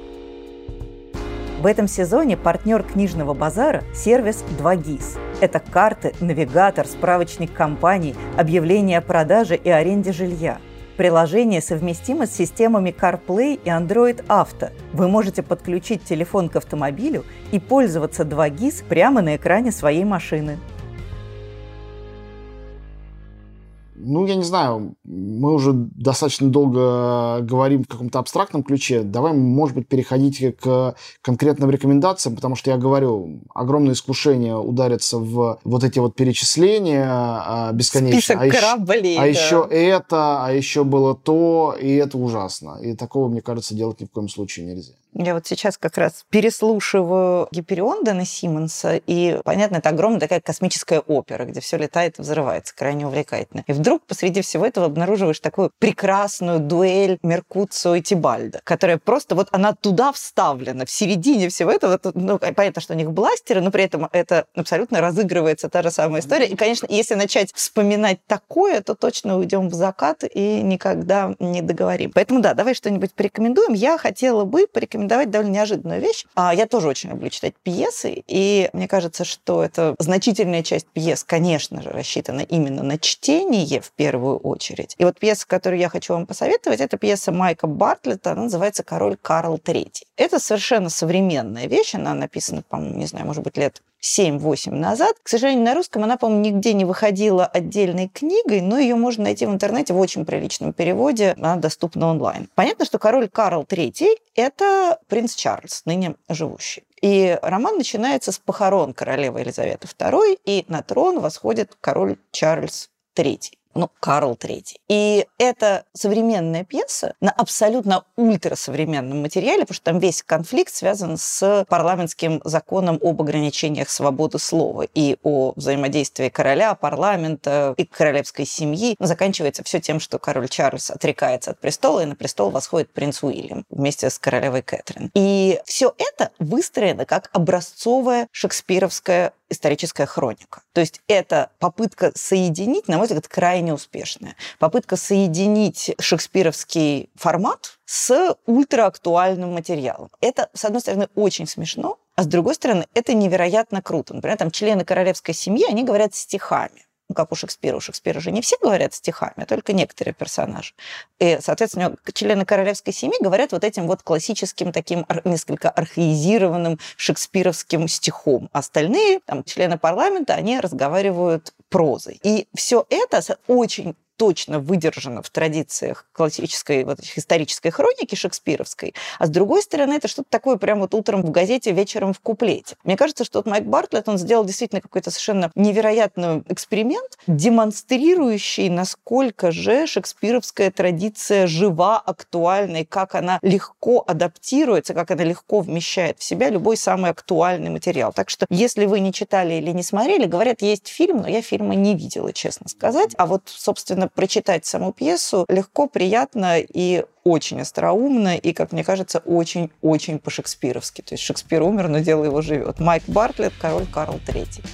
В этом сезоне партнер книжного базара – сервис 2GIS. Это карты, навигатор, справочник компаний, объявления о продаже и аренде жилья – Приложение совместимо с системами CarPlay и Android Auto. Вы можете подключить телефон к автомобилю и пользоваться 2GIS прямо на экране своей машины. Ну, я не знаю, мы уже достаточно долго говорим в каком-то абстрактном ключе. Давай, может быть, переходить к конкретным рекомендациям, потому что я говорю, огромное искушение удариться в вот эти вот перечисления а, бесконечно. Список а кораблей, еще, а да. еще это, а еще было то, и это ужасно. И такого, мне кажется, делать ни в коем случае нельзя. Я вот сейчас как раз переслушиваю Гиперион Дэна Симмонса, и, понятно, это огромная такая космическая опера, где все летает и взрывается, крайне увлекательно. И вдруг посреди всего этого обнаруживаешь такую прекрасную дуэль Меркуцио и Тибальда, которая просто вот она туда вставлена, в середине всего этого. Ну, понятно, что у них бластеры, но при этом это абсолютно разыгрывается та же самая история. И, конечно, если начать вспоминать такое, то точно уйдем в закат и никогда не договорим. Поэтому да, давай что-нибудь порекомендуем. Я хотела бы порекомендовать порекомендовать довольно неожиданную вещь. А Я тоже очень люблю читать пьесы, и мне кажется, что это значительная часть пьес, конечно же, рассчитана именно на чтение в первую очередь. И вот пьеса, которую я хочу вам посоветовать, это пьеса Майка Бартлета, она называется «Король Карл III». Это совершенно современная вещь, она написана, по-моему, не знаю, может быть, лет 7-8 назад. К сожалению, на русском она, по-моему, нигде не выходила отдельной книгой, но ее можно найти в интернете в очень приличном переводе. Она доступна онлайн. Понятно, что король Карл III – это принц Чарльз, ныне живущий. И роман начинается с похорон королевы Елизаветы II, и на трон восходит король Чарльз III ну, Карл III. И это современная пьеса на абсолютно ультрасовременном материале, потому что там весь конфликт связан с парламентским законом об ограничениях свободы слова и о взаимодействии короля, парламента и королевской семьи. Заканчивается все тем, что король Чарльз отрекается от престола, и на престол восходит принц Уильям вместе с королевой Кэтрин. И все это выстроено как образцовая шекспировская историческая хроника. То есть это попытка соединить, на мой взгляд, крайне успешная. Попытка соединить шекспировский формат с ультраактуальным материалом. Это, с одной стороны, очень смешно, а с другой стороны, это невероятно круто. Например, там члены королевской семьи, они говорят стихами ну, как у Шекспира. У Шекспира же не все говорят стихами, а только некоторые персонажи. И, соответственно, члены королевской семьи говорят вот этим вот классическим таким несколько архаизированным шекспировским стихом. Остальные, там, члены парламента, они разговаривают прозой. И все это очень точно выдержано в традициях классической вот исторической хроники шекспировской, а с другой стороны это что-то такое прямо вот утром в газете, вечером в куплете. Мне кажется, что вот Майк Бартлетт, он сделал действительно какой-то совершенно невероятный эксперимент, демонстрирующий, насколько же шекспировская традиция жива, актуальна, и как она легко адаптируется, как она легко вмещает в себя любой самый актуальный материал. Так что, если вы не читали или не смотрели, говорят, есть фильм, но я фильма не видела, честно сказать. А вот, собственно, прочитать саму пьесу легко, приятно и очень остроумно и, как мне кажется, очень-очень по-шекспировски. То есть Шекспир умер, но дело его живет. Майк Бартлетт, король Карл III.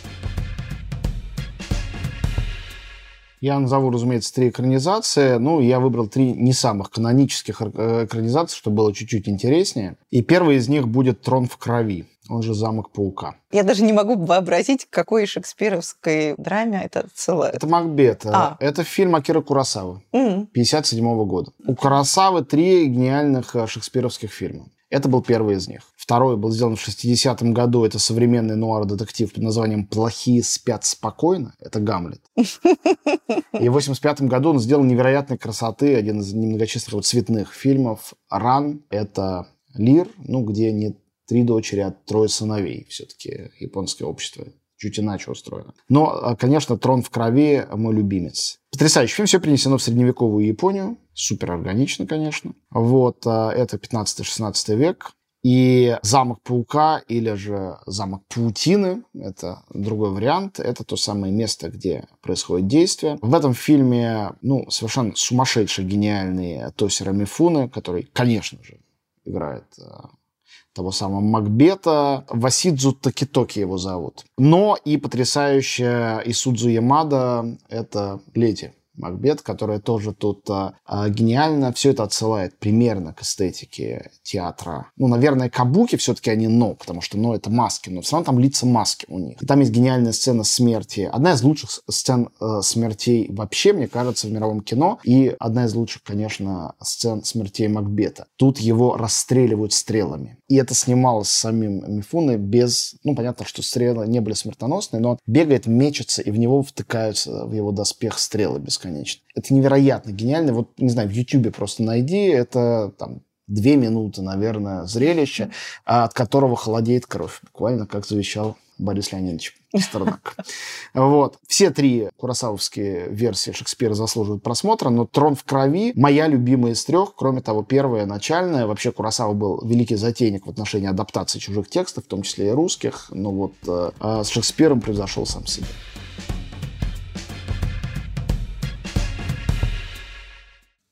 Я назову, разумеется, три экранизации. Ну, я выбрал три не самых канонических э, экранизации, чтобы было чуть-чуть интереснее. И первый из них будет «Трон в крови» он же «Замок паука». Я даже не могу вообразить, какой шекспировской драме это целое. Это «Макбет». А. Это фильм Акира Курасавы, mm. 57 года. У Курасавы три гениальных э, шекспировских фильма. Это был первый из них. Второй был сделан в 60-м году. Это современный нуар-детектив под названием «Плохие спят спокойно». Это «Гамлет». И в 85-м году он сделал невероятной красоты один из немногочисленных цветных фильмов «Ран». Это Лир, ну, где не три дочери от трое сыновей. Все-таки японское общество чуть иначе устроено. Но, а, конечно, «Трон в крови» мой любимец. Потрясающий фильм. Все перенесено в средневековую Японию. Супер органично, конечно. Вот. А, это 15-16 век. И замок паука или же замок паутины, это другой вариант, это то самое место, где происходит действие. В этом фильме, ну, совершенно сумасшедший, гениальный Тосера Мифуны, который, конечно же, играет а, того самого Макбета. Васидзу Такитоки его зовут. Но и потрясающая Исудзу Ямада — это Лети. Макбет, которая тоже тут а, а, гениально все это отсылает примерно к эстетике театра. Ну, наверное, кабуки все-таки они но, потому что но это маски, но все равно там лица маски у них. Там есть гениальная сцена смерти. Одна из лучших сцен э, смертей вообще, мне кажется, в мировом кино. И одна из лучших, конечно, сцен смертей Макбета. Тут его расстреливают стрелами. И это снималось самим Мифуной без... Ну, понятно, что стрелы не были смертоносные, но бегает, мечется, и в него втыкаются в его доспех стрелы без бесконечно. Это невероятно гениально. Вот, не знаю, в Ютубе просто найди, это там две минуты, наверное, зрелище, от которого холодеет кровь. Буквально как завещал Борис Леонидович Пастернак. Вот. Все три курасавовские версии Шекспира заслуживают просмотра, но «Трон в крови» моя любимая из трех. Кроме того, первая, начальная. Вообще Курасава был великий затейник в отношении адаптации чужих текстов, в том числе и русских. Но вот э, э с Шекспиром превзошел сам себя.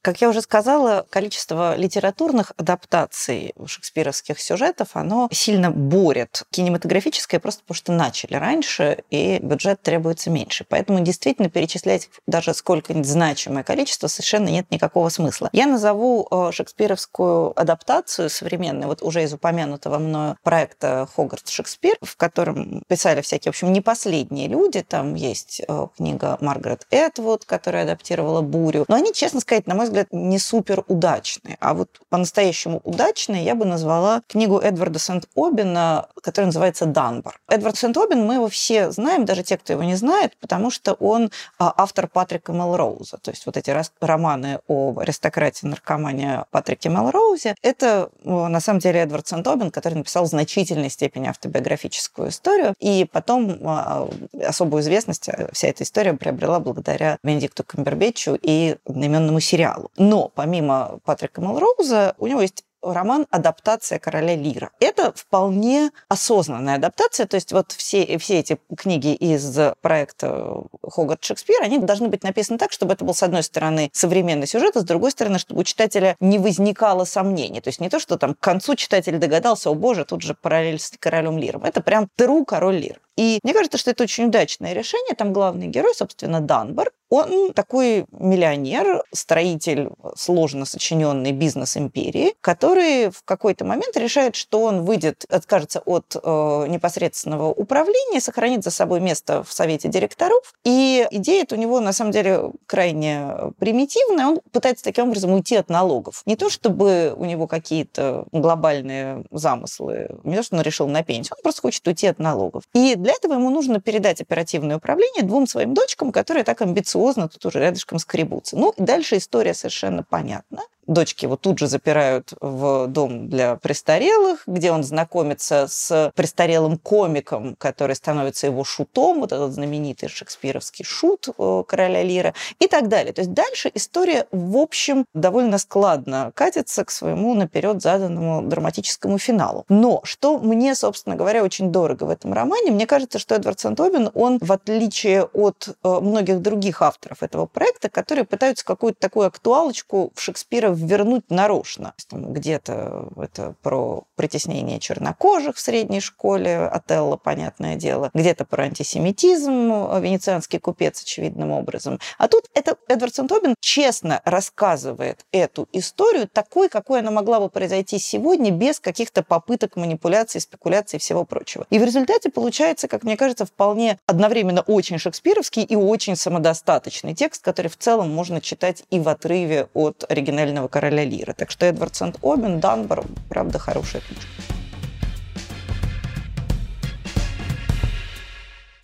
Как я уже сказала, количество литературных адаптаций шекспировских сюжетов, оно сильно борет кинематографическое, просто потому что начали раньше, и бюджет требуется меньше. Поэтому действительно перечислять даже сколько-нибудь значимое количество совершенно нет никакого смысла. Я назову э, шекспировскую адаптацию современную, вот уже из упомянутого мною проекта Хогарт Шекспир, в котором писали всякие, в общем, не последние люди. Там есть э, книга Маргарет Этвуд, которая адаптировала «Бурю». Но они, честно сказать, на мой взгляд, взгляд, не супер удачные. А вот по-настоящему удачные я бы назвала книгу Эдварда Сент-Обина, которая называется «Данбар». Эдвард Сент-Обин, мы его все знаем, даже те, кто его не знает, потому что он а, автор Патрика Мелроуза. То есть вот эти романы о аристократии, наркомане Патрике Мелроузе, это на самом деле Эдвард Сент-Обин, который написал в значительной степени автобиографическую историю. И потом а, особую известность вся эта история приобрела благодаря Бенедикту Камбербэтчу и одноименному сериалу сериалу. Но помимо Патрика Мелроуза у него есть роман «Адаптация короля Лира». Это вполне осознанная адаптация, то есть вот все, все эти книги из проекта Хогарт Шекспир, они должны быть написаны так, чтобы это был, с одной стороны, современный сюжет, а с другой стороны, чтобы у читателя не возникало сомнений. То есть не то, что там к концу читатель догадался, о боже, тут же параллель с королем Лиром. Это прям тру король Лир. И мне кажется, что это очень удачное решение. Там главный герой, собственно, Данбар. Он такой миллионер, строитель сложно сочиненной бизнес-империи, который в какой-то момент решает, что он выйдет, откажется от э, непосредственного управления, сохранит за собой место в совете директоров. И идея у него, на самом деле, крайне примитивная. Он пытается таким образом уйти от налогов. Не то, чтобы у него какие-то глобальные замыслы, не то, что он решил на пенсию, он просто хочет уйти от налогов. И для этого ему нужно передать оперативное управление двум своим дочкам, которые так амбициозно тут уже рядышком скребутся. Ну, дальше история совершенно понятна. Дочки его тут же запирают в дом для престарелых, где он знакомится с престарелым комиком, который становится его шутом, вот этот знаменитый шекспировский шут э, короля Лира и так далее. То есть дальше история, в общем, довольно складно катится к своему наперед заданному драматическому финалу. Но что мне, собственно говоря, очень дорого в этом романе, мне кажется, что Эдвард Сент-Обин, он, в отличие от э, многих других авторов этого проекта, которые пытаются какую-то такую актуалочку в Шекспира вернуть нарочно. Где-то это про притеснение чернокожих в средней школе, Отелло, понятное дело, где-то про антисемитизм, венецианский купец очевидным образом. А тут это Эдвард Сент-Обин честно рассказывает эту историю такой, какой она могла бы произойти сегодня без каких-то попыток манипуляций, спекуляций и всего прочего. И в результате получается, как мне кажется, вполне одновременно очень шекспировский и очень самодостаточный текст, который в целом можно читать и в отрыве от оригинального «Снежного короля Лира». Так что Эдвард Сент-Обин, Данбар, правда, хорошая книжка.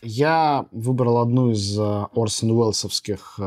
Я выбрал одну из э, Орсон Уэллсовских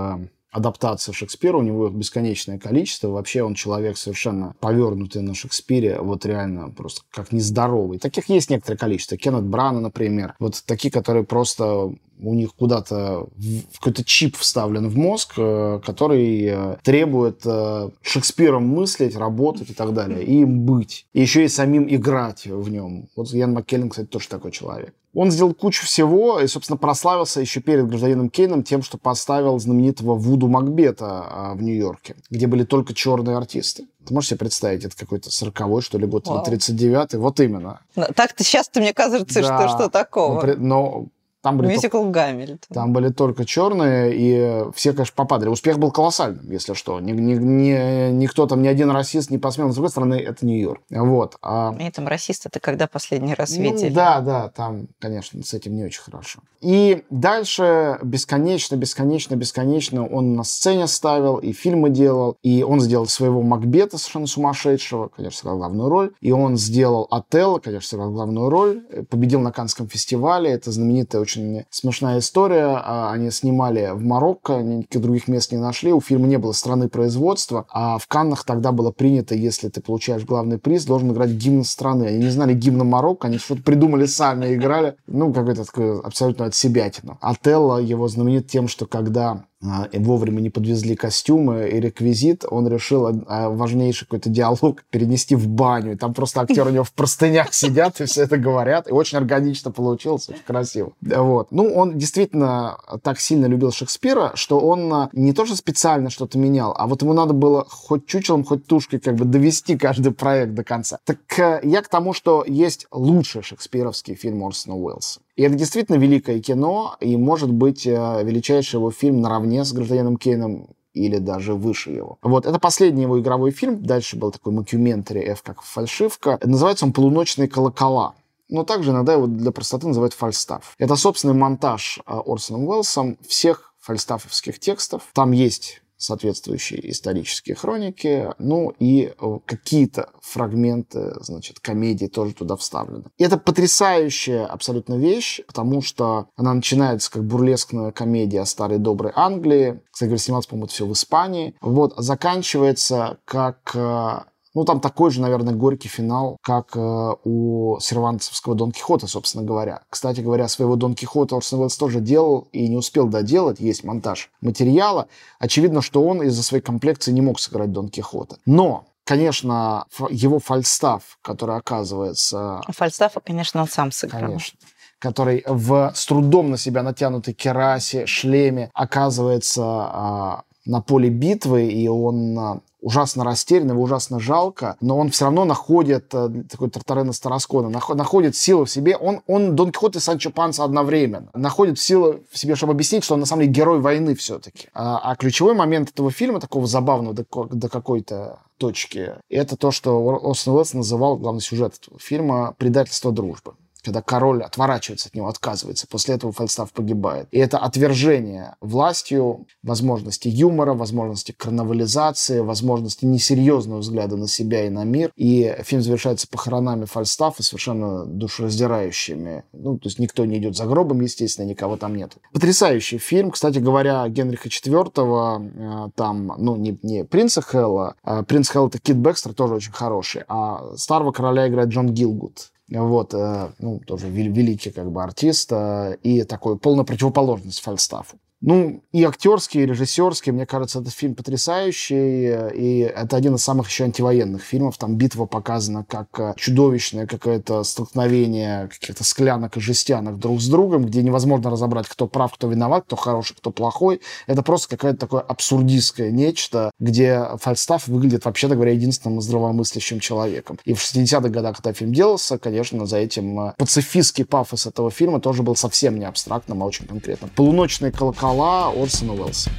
адаптаций Шекспира, у него их бесконечное количество. Вообще он человек совершенно повернутый на Шекспире, вот реально просто как нездоровый. Таких есть некоторое количество. Кеннет Брана, например. Вот такие, которые просто у них куда-то какой-то чип вставлен в мозг, э, который э, требует э, Шекспиром мыслить, работать и так далее, и им быть. И еще и самим играть в нем. Вот Ян Маккеллен, кстати, тоже такой человек. Он сделал кучу всего и, собственно, прославился еще перед гражданином Кейном тем, что поставил знаменитого Вуду Макбета а, в Нью-Йорке, где были только черные артисты. Ты можешь себе представить, это какой-то 40-й, что ли, год, Вау. 39-й? Вот именно. Так-то сейчас-то мне кажется, да. что что такого. Но, но там были Мюзикл только, Гамильтон. Там были только черные, и все, конечно, попадали. Успех был колоссальным, если что. Ни, ни, ни, никто там, ни один расист не посмел. С другой стороны, это Нью-Йорк. Вот. А... И там расист это когда последний раз ну, видели? Да, да, там, конечно, с этим не очень хорошо. И дальше бесконечно, бесконечно, бесконечно он на сцене ставил, и фильмы делал, и он сделал своего Макбета совершенно сумасшедшего, конечно, сыграл главную роль, и он сделал Отелло, конечно, сыграл главную роль, победил на Канском фестивале, это знаменитая очень очень смешная история. А, они снимали в Марокко, никаких других мест не нашли. У фильма не было страны производства, а в Каннах тогда было принято, если ты получаешь главный приз, должен играть гимн страны. Они не знали гимна Марокко, они что-то придумали сами, играли. Ну, какой-то такой абсолютно от себятина. Отелло его знаменит тем, что когда вовремя не подвезли костюмы и реквизит, он решил а, важнейший какой-то диалог перенести в баню. И там просто актеры у него в простынях сидят и все это говорят. И очень органично получилось, очень красиво. Вот. Ну, он действительно так сильно любил Шекспира, что он а, не то что специально что-то менял, а вот ему надо было хоть чучелом, хоть тушкой как бы довести каждый проект до конца. Так э, я к тому, что есть лучший шекспировский фильм Орсона Уэллса. И это действительно великое кино, и может быть э, величайший его фильм наравне с «Гражданином Кейном» или даже выше его. Вот, это последний его игровой фильм. Дальше был такой макюментари F как фальшивка. Называется он «Полуночные колокола». Но также иногда его для простоты называют фальстаф. Это собственный монтаж э, Орсоном Уэллсом всех фальстафовских текстов. Там есть соответствующие исторические хроники, ну и э, какие-то фрагменты, значит, комедии тоже туда вставлены. И это потрясающая абсолютно вещь, потому что она начинается как бурлескная комедия о старой доброй Англии. Кстати говоря, снималось, по-моему, все в Испании. Вот, заканчивается как э, ну, там такой же, наверное, горький финал, как э, у сервантовского Дон Кихота, собственно говоря. Кстати говоря, своего Дон Кихота Орсон Уэллс тоже делал и не успел доделать. Есть монтаж материала. Очевидно, что он из-за своей комплекции не мог сыграть Дон Кихота. Но Конечно, его фальстаф, который оказывается... Фальстафа, конечно, он сам сыграл. Конечно который в с трудом на себя натянутой керасе, шлеме оказывается а, на поле битвы, и он а, ужасно растерян, его ужасно жалко, но он все равно находит, э, такой Тартарена Староскона, находит силу в себе. Он, он Дон Кихот и Санчо Панса одновременно. Находит силу в себе, чтобы объяснить, что он на самом деле герой войны все-таки. А, а ключевой момент этого фильма, такого забавного до, до какой-то точки, это то, что Остин Уэллс называл главный сюжет этого фильма «Предательство дружбы» когда король отворачивается от него, отказывается. После этого Фальстаф погибает. И это отвержение властью, возможности юмора, возможности карнавализации, возможности несерьезного взгляда на себя и на мир. И фильм завершается похоронами Фальстафа совершенно душераздирающими. Ну, то есть никто не идет за гробом, естественно, никого там нет. Потрясающий фильм. Кстати говоря, Генриха IV, э, там, ну, не, не принца Хэлла, а принц Хэлл это Кит Бекстер, тоже очень хороший, а старого короля играет Джон Гилгуд. Вот, э, ну, тоже великий как бы артист э, и такой полная противоположность Фальстафу. Ну, и актерский, и режиссерский, мне кажется, этот фильм потрясающий, и это один из самых еще антивоенных фильмов. Там битва показана как э, чудовищное какое-то столкновение каких-то склянок и жестянок друг с другом, где невозможно разобрать, кто прав, кто виноват, кто хороший, кто плохой. Это просто какое-то такое абсурдистское нечто, где Фальстаф выглядит, вообще-то говоря, единственным здравомыслящим человеком. И в 60-х годах, когда фильм делался, конечно, за этим э, пацифистский пафос этого фильма тоже был совсем не абстрактным, а очень конкретным. Полуночные колокола «Скала» Орсона Уэллса.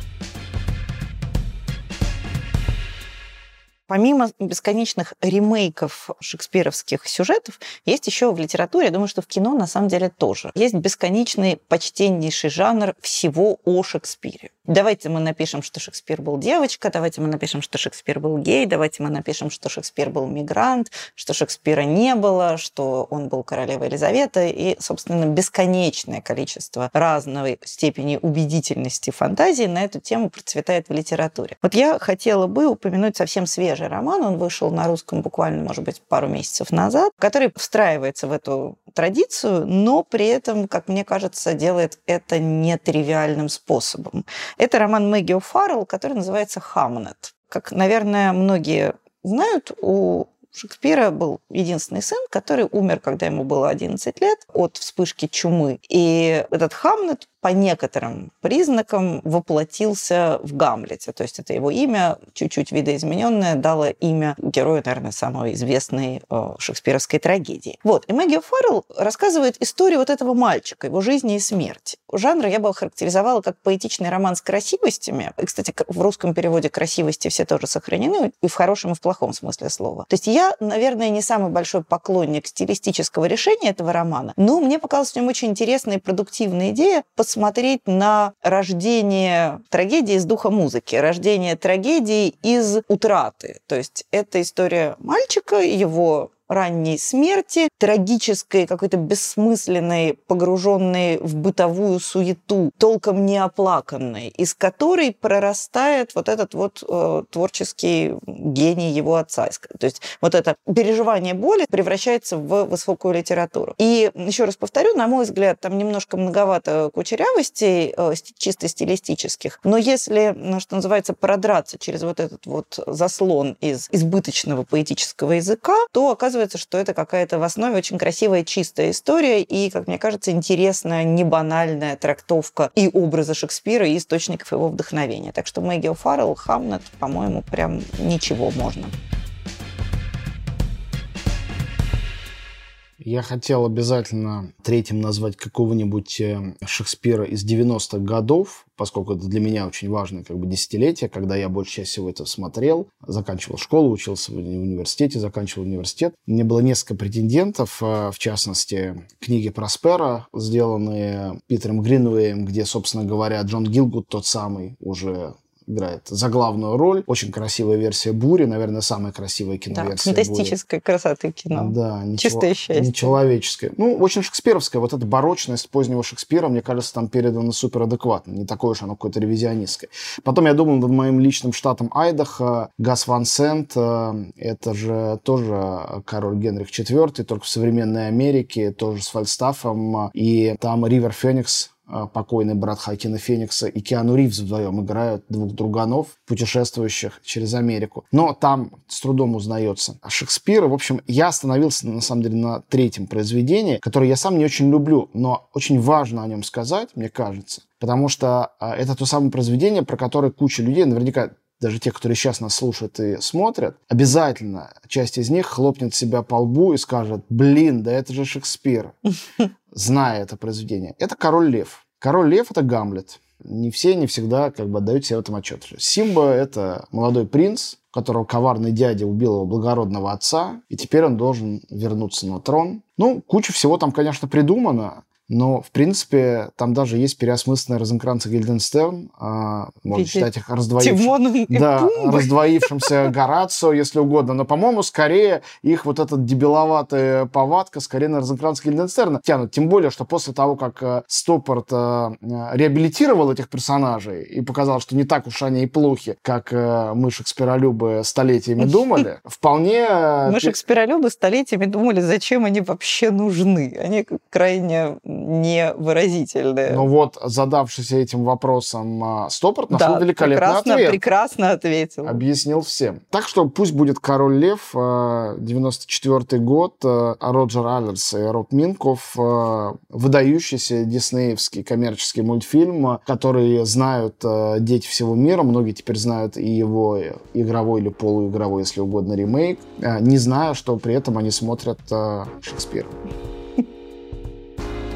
Помимо бесконечных ремейков шекспировских сюжетов, есть еще в литературе, я думаю, что в кино на самом деле тоже. Есть бесконечный, почтеннейший жанр всего о Шекспире. Давайте мы напишем, что Шекспир был девочка, давайте мы напишем, что Шекспир был гей, давайте мы напишем, что Шекспир был мигрант, что Шекспира не было, что он был королевой Елизаветы, и, собственно, бесконечное количество разной степени убедительности фантазии на эту тему процветает в литературе. Вот я хотела бы упомянуть совсем свежий роман, он вышел на русском буквально, может быть, пару месяцев назад, который встраивается в эту традицию, но при этом, как мне кажется, делает это нетривиальным способом. Это роман Мэгги О'Фаррелл, который называется «Хамнет». Как, наверное, многие знают, у Шекспира был единственный сын, который умер, когда ему было 11 лет от вспышки чумы. И этот Хамнет по некоторым признакам воплотился в Гамлете. То есть это его имя, чуть-чуть видоизмененное, дало имя герою, наверное, самой известной э, шекспировской трагедии. Вот. И Мэгги Фаррелл рассказывает историю вот этого мальчика, его жизни и смерти. Жанр я бы охарактеризовала как поэтичный роман с красивостями. И, кстати, в русском переводе красивости все тоже сохранены, и в хорошем, и в плохом смысле слова. То есть я, наверное, не самый большой поклонник стилистического решения этого романа, но мне показалась в нем очень интересная и продуктивная идея посмотреть на рождение трагедии из духа музыки, рождение трагедии из утраты. То есть это история мальчика, его ранней смерти, трагической, какой-то бессмысленной, погруженной в бытовую суету, толком не оплаканной, из которой прорастает вот этот вот э, творческий гений его отца. То есть вот это переживание боли превращается в высокую литературу. И еще раз повторю, на мой взгляд, там немножко многовато кучерявостей э, чисто стилистических, но если, ну, что называется, продраться через вот этот вот заслон из избыточного поэтического языка, то оказывается оказывается, что это какая-то в основе очень красивая, чистая история и, как мне кажется, интересная, не банальная трактовка и образа Шекспира, и источников его вдохновения. Так что Мэгги О'Фаррелл, Хамнет, по-моему, прям ничего можно. Я хотел обязательно третьим назвать какого-нибудь э, Шекспира из 90-х годов, поскольку это для меня очень важное как бы десятилетие, когда я больше часть всего это смотрел, заканчивал школу, учился в университете, заканчивал университет. Мне было несколько претендентов, э, в частности, книги Проспера, сделанные Питером Гринвеем, где, собственно говоря, Джон Гилгуд, тот самый уже играет за главную роль. Очень красивая версия «Бури», наверное, самая красивая киноверсия да, фантастической Бури. красоты кино. Да, чистое счастье. Нечеловеческое. Ну, очень шекспировская. Вот эта барочность позднего Шекспира, мне кажется, там передана суперадекватно. Не такое уж оно какое-то ревизионистское. Потом я думал над моим личным штатом Айдахо. Гас Ван Сент, э, это же тоже король Генрих IV, только в современной Америке, тоже с Фальстафом. И там Ривер Феникс, покойный брат Хакина Феникса и Киану Ривз вдвоем играют двух друганов, путешествующих через Америку. Но там с трудом узнается Шекспир. В общем, я остановился, на самом деле, на третьем произведении, которое я сам не очень люблю, но очень важно о нем сказать, мне кажется. Потому что а, это то самое произведение, про которое куча людей, наверняка даже те, которые сейчас нас слушают и смотрят, обязательно часть из них хлопнет себя по лбу и скажет, блин, да это же Шекспир, зная это произведение. Это «Король лев». «Король лев» — это Гамлет. Не все, не всегда как бы отдают себе в этом отчет. Симба — это молодой принц, которого коварный дядя убил его благородного отца, и теперь он должен вернуться на трон. Ну, куча всего там, конечно, придумано. Но, в принципе, там даже есть переосмысленный Розенкранц и Гильденстерн. А, можно Видите, считать их раздвоившим... да, раздвоившимся Горацио, если угодно. Но, по-моему, скорее их вот эта дебиловатая повадка скорее на Розенкранц и Гильденстерна тянут. Тем более, что после того, как э, Стоппорт э, реабилитировал этих персонажей и показал, что не так уж они и плохи, как э, мы, шекспиролюбы, столетиями думали, вполне... Мы, шекспиролюбы, столетиями думали, зачем они вообще нужны. Они крайне невыразительные. Ну вот, задавшись этим вопросом, а, Стопорт нашел да, великолепный прекрасно, ответ. прекрасно ответил. Объяснил всем. Так что пусть будет «Король лев», 94 а, год, а, Роджер Аллерс и Роб Минков, выдающийся диснеевский коммерческий мультфильм, который знают дети всего мира, многие теперь знают и его игровой или полуигровой, если угодно, ремейк, не зная, что при этом они смотрят Шекспира.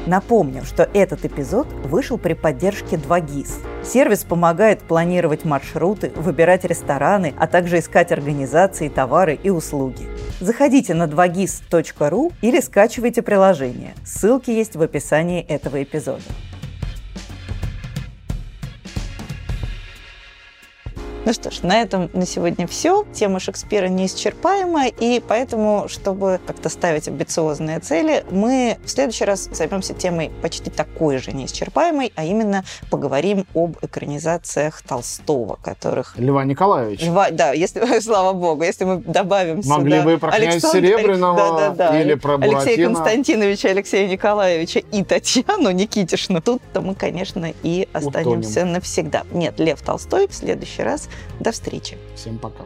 Напомню, что этот эпизод вышел при поддержке 2GIS. Сервис помогает планировать маршруты, выбирать рестораны, а также искать организации, товары и услуги. Заходите на 2gis.ru или скачивайте приложение. Ссылки есть в описании этого эпизода. Ну что ж, на этом на сегодня все. Тема Шекспира неисчерпаема, и поэтому, чтобы как-то ставить амбициозные цели, мы в следующий раз займемся темой почти такой же неисчерпаемой, а именно поговорим об экранизациях Толстого, которых... Льва Николаевича. Льва, да, если, слава богу, если мы добавим Могли сюда... бы про Александр... Серебряного да, да, да. или про Буратино. Алексея Константиновича, Алексея Николаевича и Татьяну Никитишну. Тут-то мы, конечно, и останемся Утонем. навсегда. Нет, Лев Толстой в следующий раз до встречи. Всем пока.